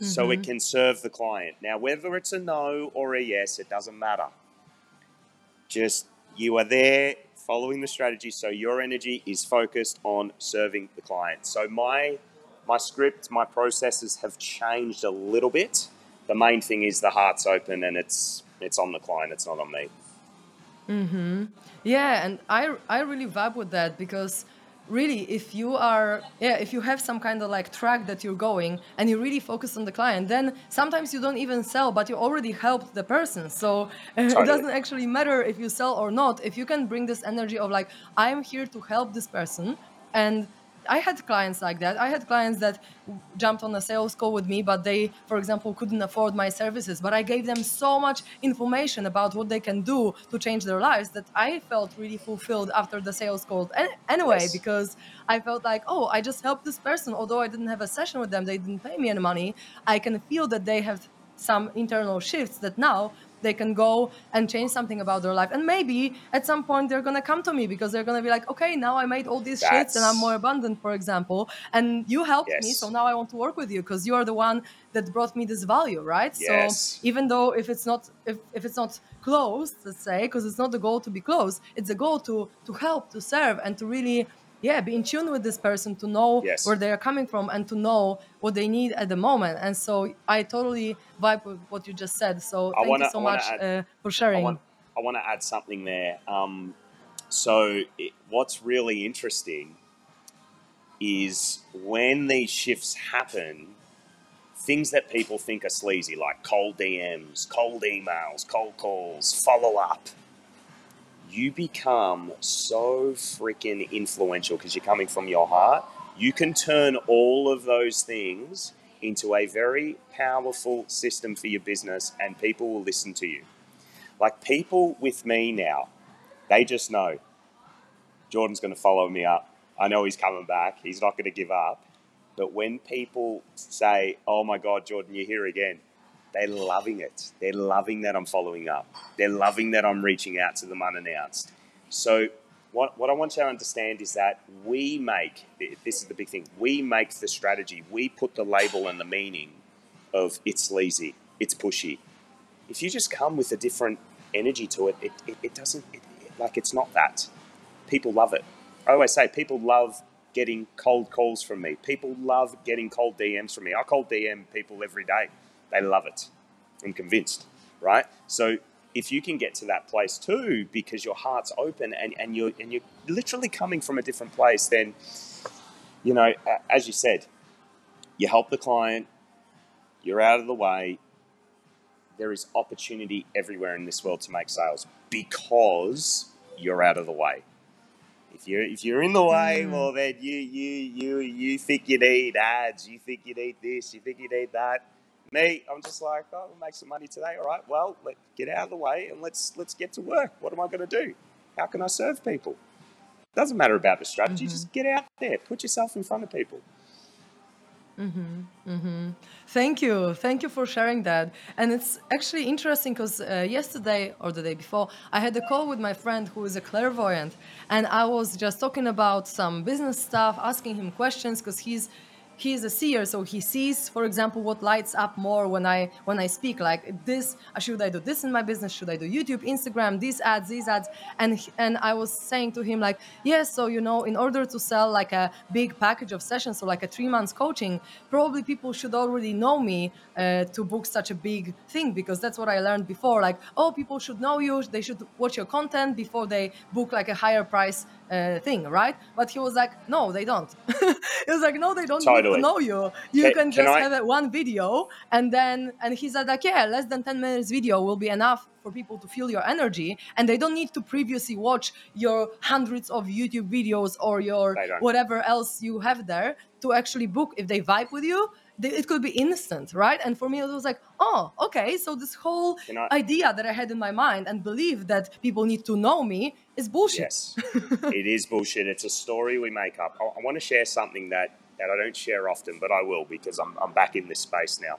so it can serve the client. Now, whether it's a no or a yes, it doesn't matter. Just you are there following the strategy so your energy is focused on serving the client. So my my script, my processes have changed a little bit. The main thing is the heart's open and it's it's on the client, it's not on me. Mhm. Yeah, and I I really vibe with that because really if you are yeah if you have some kind of like track that you're going and you really focus on the client then sometimes you don't even sell but you already helped the person. So uh, it doesn't actually matter if you sell or not. If you can bring this energy of like i'm here to help this person and I had clients like that. I had clients that jumped on a sales call with me, but they, for example, couldn't afford my services. But I gave them so much information about what they can do to change their lives that I felt really fulfilled after the sales call. An- anyway, Yes. because I felt like, oh, I just helped this person. Although I didn't have a session with them, they didn't pay me any money. I can feel that they have some internal shifts that now they can go and change something about their life. And maybe at some point they're gonna come to me because they're gonna be like, okay, now I made all these shifts, and I'm more abundant, for example. And you helped me, so now I want to work with you because you are the one that brought me this value, right? Yes. So even though if it's not if, if it's not closed, let's say, because it's not the goal to be closed, it's the goal to to help, to serve, and to really yeah be in tune with this person to know Yes. where they are coming from and to know what they need at the moment and so i totally vibe with what you just said so thank wanna- you so much add- uh, for sharing I want to add something there. Um, so, it, what's really interesting is when these shifts happen, things that people think are sleazy, like cold DMs, cold emails, cold calls, follow up, you become so freaking influential because you're coming from your heart. You can turn all of those things into a very powerful system for your business, and people will listen to you. Like people with me now, they just know Jordan's going to follow me up. I know he's coming back. He's not going to give up. But when people say, oh my God, Jordan, you're here again, they're loving it. They're loving that I'm following up. They're loving that I'm reaching out to them unannounced. So, what, what I want you to understand is that we make this is the big thing we make the strategy, we put the label and the meaning of it's lazy, it's pushy. If you just come with a different energy to it, it, it, it doesn't, it, like, it's not that. People love it. I always say people love getting cold calls from me. People love getting cold DMs from me. I cold DM people every day. They love it. I'm convinced, right? So if you can get to that place too, because your heart's open and, and you're and you're literally coming from a different place, then you know, as you said, you help the client, you're out of the way. There is opportunity everywhere in this world to make sales because you're out of the way. If you're if you're in the way, mm. well then you you you you think you need ads, you think you need this, you think you need that. Me, I'm just like, oh, we'll make some money today. All right, well, let get out of the way and let's let's get to work. What am I going to do? How can I serve people? Doesn't matter about the strategy. Mm-hmm. Just get out there, put yourself in front of people. Mm-hmm, mm-hmm. Thank you. Thank you for sharing that. And it's actually interesting because uh, yesterday or the day before, I had a call with my friend who is a clairvoyant. And I was just talking about some business stuff, asking him questions because he's he's a seer so he sees for example what lights up more when i when i speak like this should i do this in my business? Should i do youtube instagram these ads these ads? And and i was saying to him like yes so you know in order to sell like a big package of sessions so like a three months coaching probably people should already know me uh, to book such a big thing because that's what i learned before like oh people should know you they should watch your content before they book like a higher price uh, thing, right? But he was like, no, they don't. he was like, no, they don't totally. know you. You can, can just have a, one video, and then and he said like, yeah, less than ten minutes video will be enough for people to feel your energy, and they don't need to previously watch your hundreds of YouTube videos or your whatever else you have there to actually book if they vibe with you it could be instant, right? And for me, it was like, oh, okay. So this whole I, idea that I had in my mind and believe that people need to know me is bullshit. Yes, it is bullshit. It's a story we make up. I, I, want to share something that, that I don't share often, but I will because I'm, I'm back in this space now.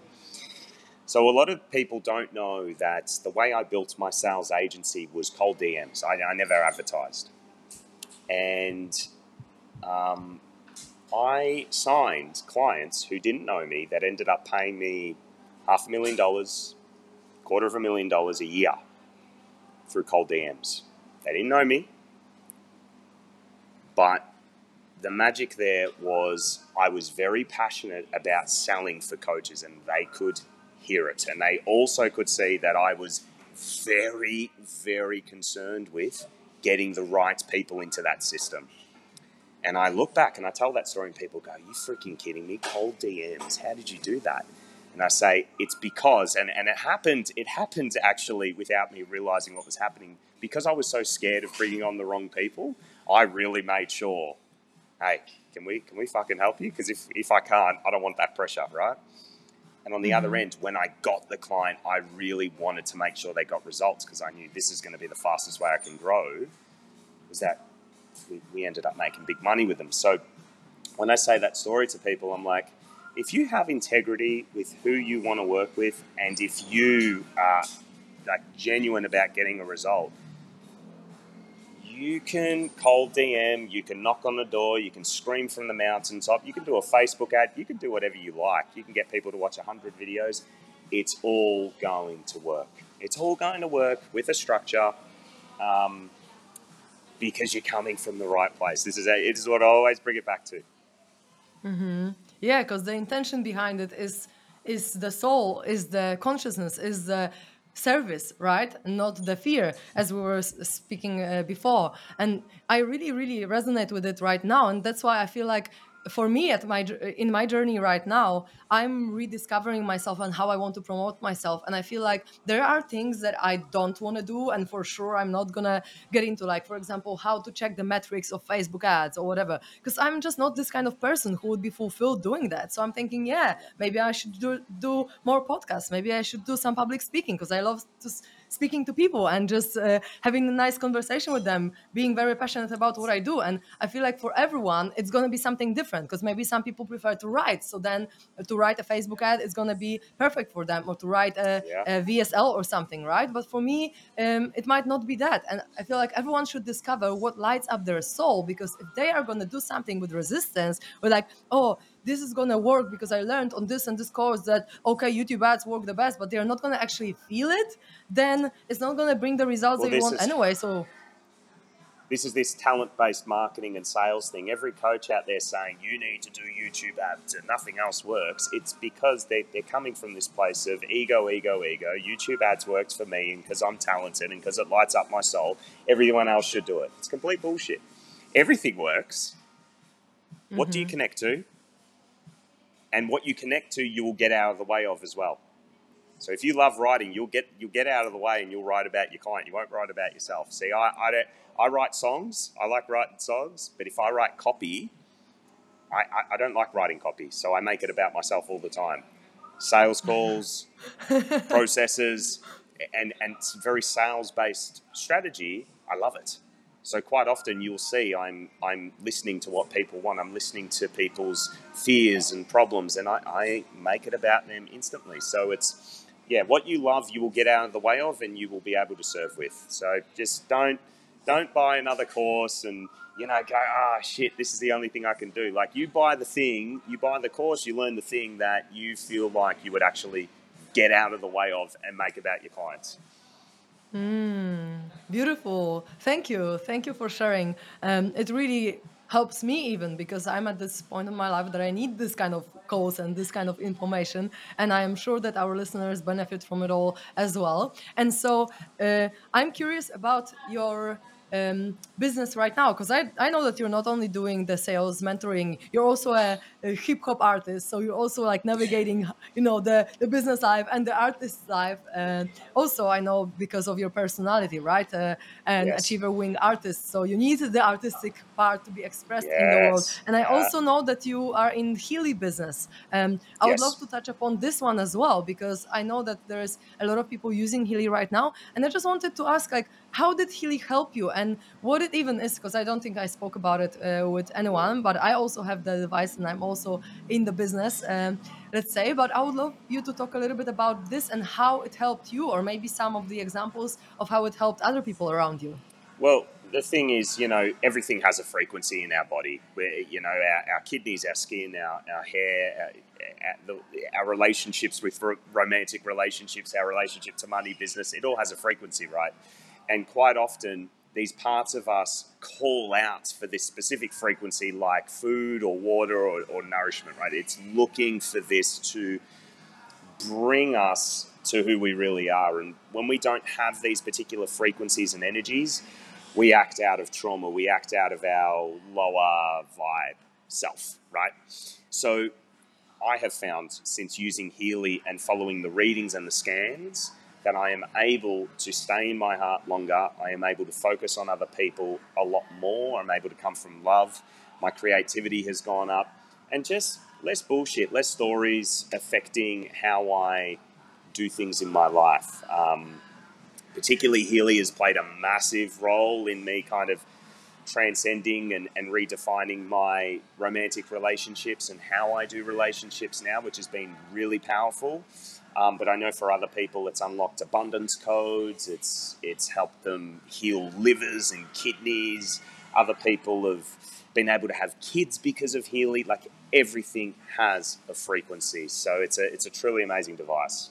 So a lot of people don't know that the way I built my sales agency was cold DMs. I, I never advertised, and um, I signed clients who didn't know me that ended up paying me half a million dollars, quarter of a million dollars a year through cold DMs. They didn't know me, but the magic there was I was very passionate about selling for coaches, and they could hear it. And they also could see that I was very, very concerned with getting the right people into that system. And I look back and I tell that story, and people go, You freaking kidding me? Cold DMs. How did you do that? And I say, It's because, and, and it happened, it happened actually without me realizing what was happening. Because I was so scared of bringing on the wrong people, I really made sure, hey, can we can we fucking help you? Because if, if I can't, I don't want that pressure, right? And on the mm-hmm. other end, when I got the client, I really wanted to make sure they got results because I knew this is going to be the fastest way I can grow. Was that we, we ended up making big money with them. So when I say that story to people, I'm like, if you have integrity with who you want to work with, and if you are like genuine about getting a result, you can cold DM, you can knock on the door, you can scream from the mountaintop, you can do a Facebook ad, you can do whatever you like. You can get people to watch 100 videos. It's all going to work. It's all going to work with a structure. Um, because you're coming from the right place. This is a, it is what I always bring it back to. Mm-hmm. Yeah, because the intention behind it is is the soul, is the consciousness, is the service, right? Not the fear, as we were speaking uh, before. And I really, really resonate with it right now, and that's why I feel like for me at my in my journey right now i'm rediscovering myself and how i want to promote myself. And i feel like there are things that i don't want to do and for sure i'm not gonna get into like for example how to check the metrics of facebook ads or whatever because i'm just not this kind of person who would be fulfilled doing that. So i'm thinking yeah maybe i should do, do more podcasts. Maybe i should do some public speaking because i love to speaking to people and just uh, having a nice conversation with them, being very passionate about what I do. And I feel like for everyone, it's going to be something different because maybe some people prefer to write. So then uh, to write a Facebook ad is going to be perfect for them or to write a, yeah. a VSL or something, right? But for me, um, it might not be that. And I feel like everyone should discover what lights up their soul because if they are going to do something with resistance we're like, oh, this is going to work because I learned on this and this course that okay, YouTube ads work the best, but they're not going to actually feel it, then it's not going to bring the results well, they want is, anyway. So this is this talent-based marketing and sales thing. Every coach out there saying you need to do YouTube ads and nothing else works. It's because they, they're coming from this place of ego, ego, ego. YouTube ads works for me and because I'm talented and because it lights up my soul. Everyone else should do it. It's complete bullshit. Everything works. What mm-hmm. do you mm-hmm. connect to? And what you connect to, you will get out of the way of as well. So if you love writing, you'll get you'll get out of the way and you'll write about your client. You won't write about yourself. See, I I, don't, I write songs. I like writing songs, but if I write copy, I, I, I don't like writing copy. So I make it about myself all the time. Sales calls, processes, and and it's very sales based strategy. I love it. So quite often you'll see I'm I'm listening to what people want. I'm listening to people's fears and problems, and I, I make it about them instantly. So it's yeah, what you love, you will get out of the way of, and you will be able to serve with. So just don't don't buy another course and you know go ah oh, shit this is the only thing I can do. Like you buy the thing, you buy the course, you learn the thing that you feel like you would actually get out of the way of and make about your clients. Mm, beautiful. Thank you. Thank you for sharing. Um, it really helps me even because I'm at this point in my life that I need this kind of calls and this kind of information. And I am sure that our listeners benefit from it all as well. And so uh, I'm curious about your um, business right now? Because I, I know that you're not only doing the sales mentoring, you're also a, a hip hop artist. So you're also like navigating, you know, the, the business life and the artist life. And also, I know because of your personality, right? Uh, and yes. achiever wing artist. So you need the artistic part to be expressed yes. in the world. And I also know that you are in Healy business. Um, I would yes. love to touch upon this one as well because I know that there's a lot of people using Healy right now. And I just wanted to ask, like, how did Healy help you and what it even is? Because I don't think I spoke about it uh, with anyone, but I also have the device and I'm also in the business, um, let's say. But I would love you to talk a little bit about this and how it helped you, or maybe some of the examples of how it helped other people around you. Well, the thing is, you know, everything has a frequency in our body. Where you know, our, our kidneys, our skin, our, our hair, our, our, our relationships with romantic relationships, our relationship to money, business, it all has a frequency, right? And quite often, these parts of us call out for this specific frequency, like food or water or, or nourishment, right? It's looking for this to bring us to who we really are. And when we don't have these particular frequencies and energies, we act out of trauma, we act out of our lower vibe self, right? So I have found since using Healy and following the readings and the scans that I am able to stay in my heart longer. I am able to focus on other people a lot more. I'm able to come from love. My creativity has gone up. And just less bullshit, less stories affecting how I do things in my life. Um, particularly, Healy has played a massive role in me kind of transcending and, and redefining my romantic relationships and how I do relationships now, which has been really powerful. Um, but I know for other people, it's unlocked abundance codes. It's it's helped them heal livers and kidneys. Other people have been able to have kids because of Healy. Like everything has a frequency, so it's a it's a truly amazing device.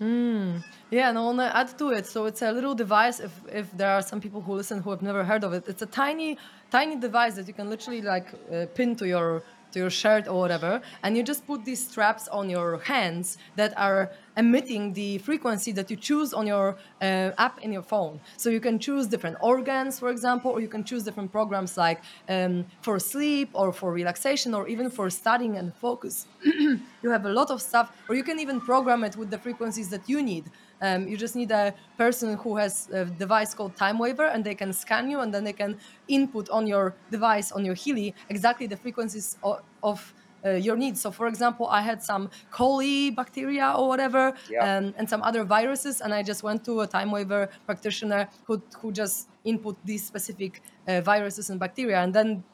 Mm. Yeah, and I want to add to it. So it's a little device. If if there are some people who listen who have never heard of it, it's a tiny tiny device that you can literally like uh, pin to your to your shirt or whatever, and you just put these straps on your hands that are emitting the frequency that you choose on your uh, app in your phone. So you can choose different organs, for example, or you can choose different programs like um, for sleep or for relaxation or even for studying and focus. you have a lot of stuff, or you can even program it with the frequencies that you need. Um, you just need a person who has a device called Time TimeWaver, and they can scan you, and then they can input on your device on your Healy exactly the frequencies of, of your needs. So, for example, I had some coli bacteria or whatever, Yeah. um, and some other viruses, and I just went to a TimeWaver practitioner who who just input these specific uh, viruses and bacteria, and then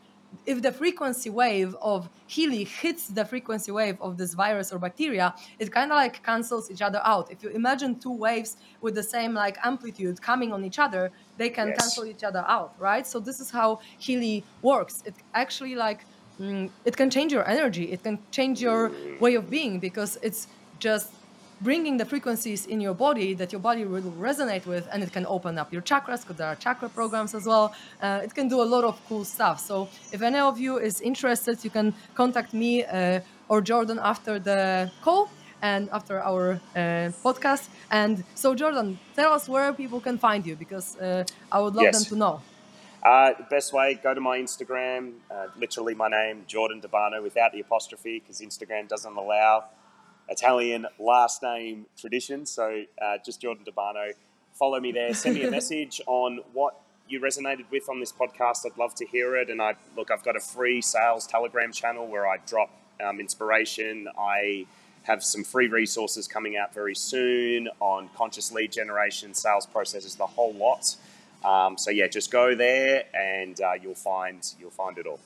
if the frequency wave of Healy hits the frequency wave of this virus or bacteria, it kind of like cancels each other out. If you imagine two waves with the same like amplitude coming on each other, they can Yes. cancel each other out, right? So this is how Healy works. It actually like mm, it can change your energy. It can change your way of being because it's just bringing the frequencies in your body that your body will resonate with and it can open up your chakras because there are chakra programs as well uh, it can do a lot of cool stuff so if any of you is interested you can contact me uh, or jordan after the call and after our uh, podcast and so jordan tell us where people can find you because uh, i would love Yes. them to know Uh, the best way, go to my Instagram, uh, literally my name, Jordan Durbano, without the apostrophe, because Instagram doesn't allow Italian last name tradition. So uh, just Jordan Durbano. Follow me there. Send me a message on what you resonated with on this podcast. I'd love to hear it. And I look, I've got a free sales Telegram channel where I drop um, inspiration. I have some free resources coming out very soon on conscious lead generation, sales processes, the whole lot. Um, so yeah, just go there and uh, you'll find you'll find it all.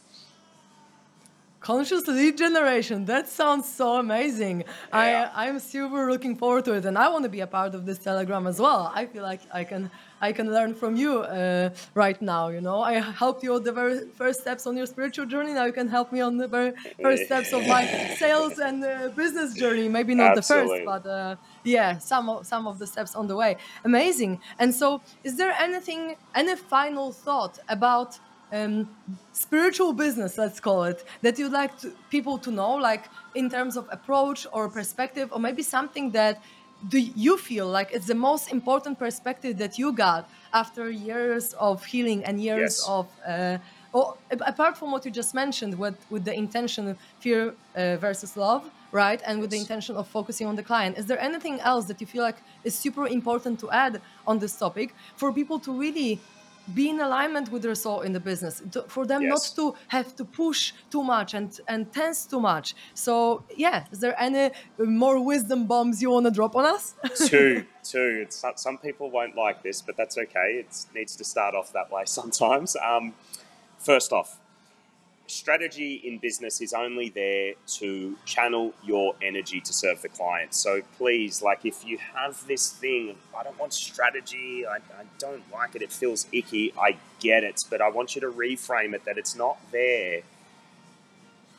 conscious lead generation. That sounds so amazing. Yeah. i i'm super looking forward to it and i want to be a part of this telegram as well. I feel like i can i can learn from you uh, right now you know? I helped you on the very first steps on your spiritual journey. Now you can help me on the very first steps of my sales and uh, business journey. Maybe not the first but uh, yeah some of some of the steps on the way. Amazing. And so is there anything any final thought about um, spiritual business, let's call it, that you'd like to, people to know, like in terms of approach or perspective, or maybe something that do you feel like it's the most important perspective that you got after years of healing and years Yes. of uh, or apart from what you just mentioned with with the intention of fear uh, versus love right and with the intention of focusing on the client is there anything else that you feel like is super important to add on this topic for people to really be in alignment with their soul in the business to, for them Yes. not to have to push too much and and tense too much so yeah is there any more wisdom bombs you want to drop on us two, two. It's some, some people won't like this, but that's okay. It needs to start off that way sometimes. Um, first off, strategy in business is only there to channel your energy to serve the client. So please, like, if you have this thing, I don't want strategy, I, I don't like it, it feels icky, I get it, but I want you to reframe it that it's not there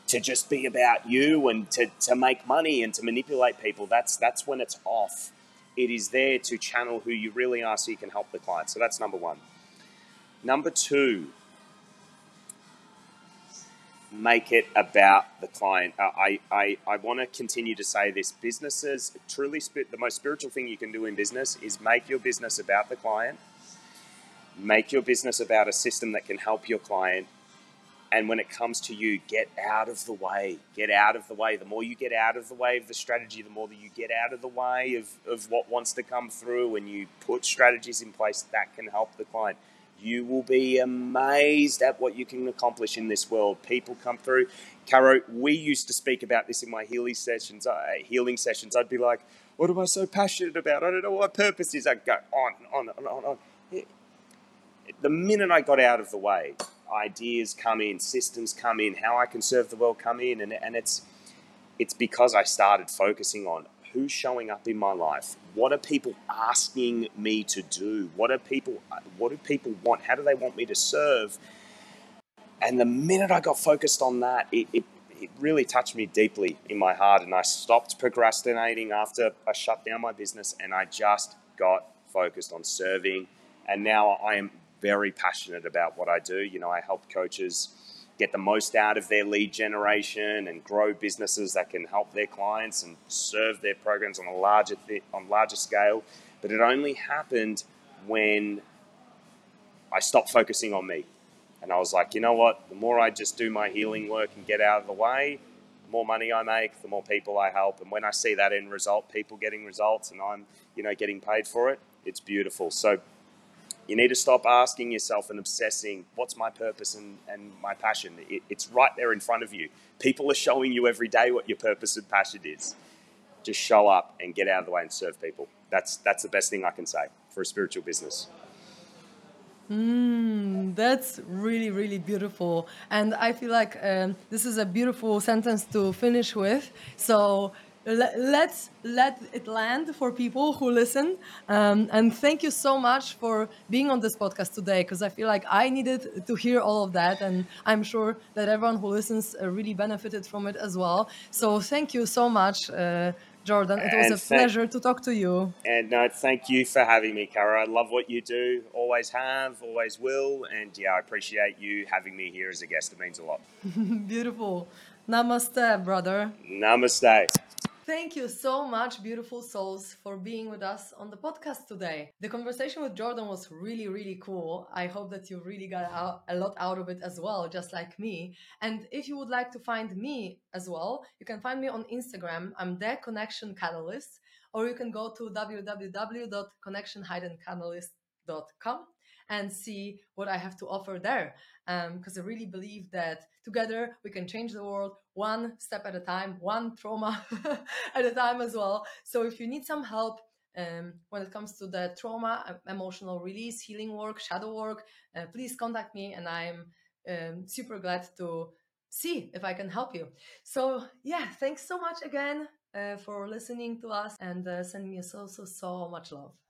to just be about you and to, to make money and to manipulate people. That's that's when it's off. It is there to channel who you really are so you can help the client. So that's number one. Number two, make it about the client. Uh, I, I, I want to continue to say this. Businesses, truly, spi- the most spiritual thing you can do in business is make your business about the client, make your business about a system that can help your client. And when it comes to you, get out of the way. Get out of the way. The more you get out of the way of the strategy, the more that you get out of the way of, of what wants to come through and you put strategies in place that can help the client you will be amazed at what you can accomplish in this world. People come through. Caro, we used to speak about this in my healing sessions. Uh, healing sessions, I'd be like, "What am I so passionate about? I don't know what my purpose is." I'd go on, on, on, on, on. The minute I got out of the way, ideas come in, systems come in, how I can serve the world come in, and, and it's it's because I started focusing on who's showing up in my life. What are people asking me to do? What are people what do people want? How do they want me to serve? And the minute I got focused on that, it, it, it really touched me deeply in my heart. And I stopped procrastinating after I shut down my business and I just got focused on serving. And now I am very passionate about what I do. You know, I help coaches get the most out of their lead generation and grow businesses that can help their clients and serve their programs on a larger th- on larger scale. But it only happened when I stopped focusing on me. And I was like, you know what? The more I just do my healing work and get out of the way, the more money I make, the more people I help. And when I see that end result, people getting results and I'm, you know, getting paid for it, it's beautiful. So you need to stop asking yourself and obsessing what's my purpose and, and my passion? It, it's right there in front of you. People are showing you every day what your purpose and passion is. Just show up and get out of the way and serve people. That's that's the best thing i can say for a spiritual business. Mm, that's really, really beautiful. And I feel like um, this is a beautiful sentence to finish with. So let's let it land for people who listen. Um, and thank you so much for being on this podcast today because I feel like I needed to hear all of that. And I'm sure that everyone who listens uh, really benefited from it as well. So thank you so much. Uh, Jordan, it was and a pleasure to talk to you. And no, thank you for having me, Kara. I love what you do, always have, always will. And yeah, I appreciate you having me here as a guest. It means a lot. Beautiful. Namaste, brother. Namaste. Thank you so much, beautiful souls, for being with us on the podcast today. The conversation with Jordan was really, really cool. I hope that you really got out, a lot out of it as well, just like me. And if you would like to find me as well, you can find me on Instagram. I'm the Connection Catalyst, or you can go to www.connectionhiddencanalist.com and see what I have to offer there. Because um, I really believe that together we can change the world one step at a time, one trauma at a time as well. So if you need some help, um, when it comes to the trauma, emotional release, healing work, shadow work, uh, please contact me and I'm um, super glad to see if I can help you. So, yeah, thanks so much again uh, for listening to us and uh, sending me so, so, so much love.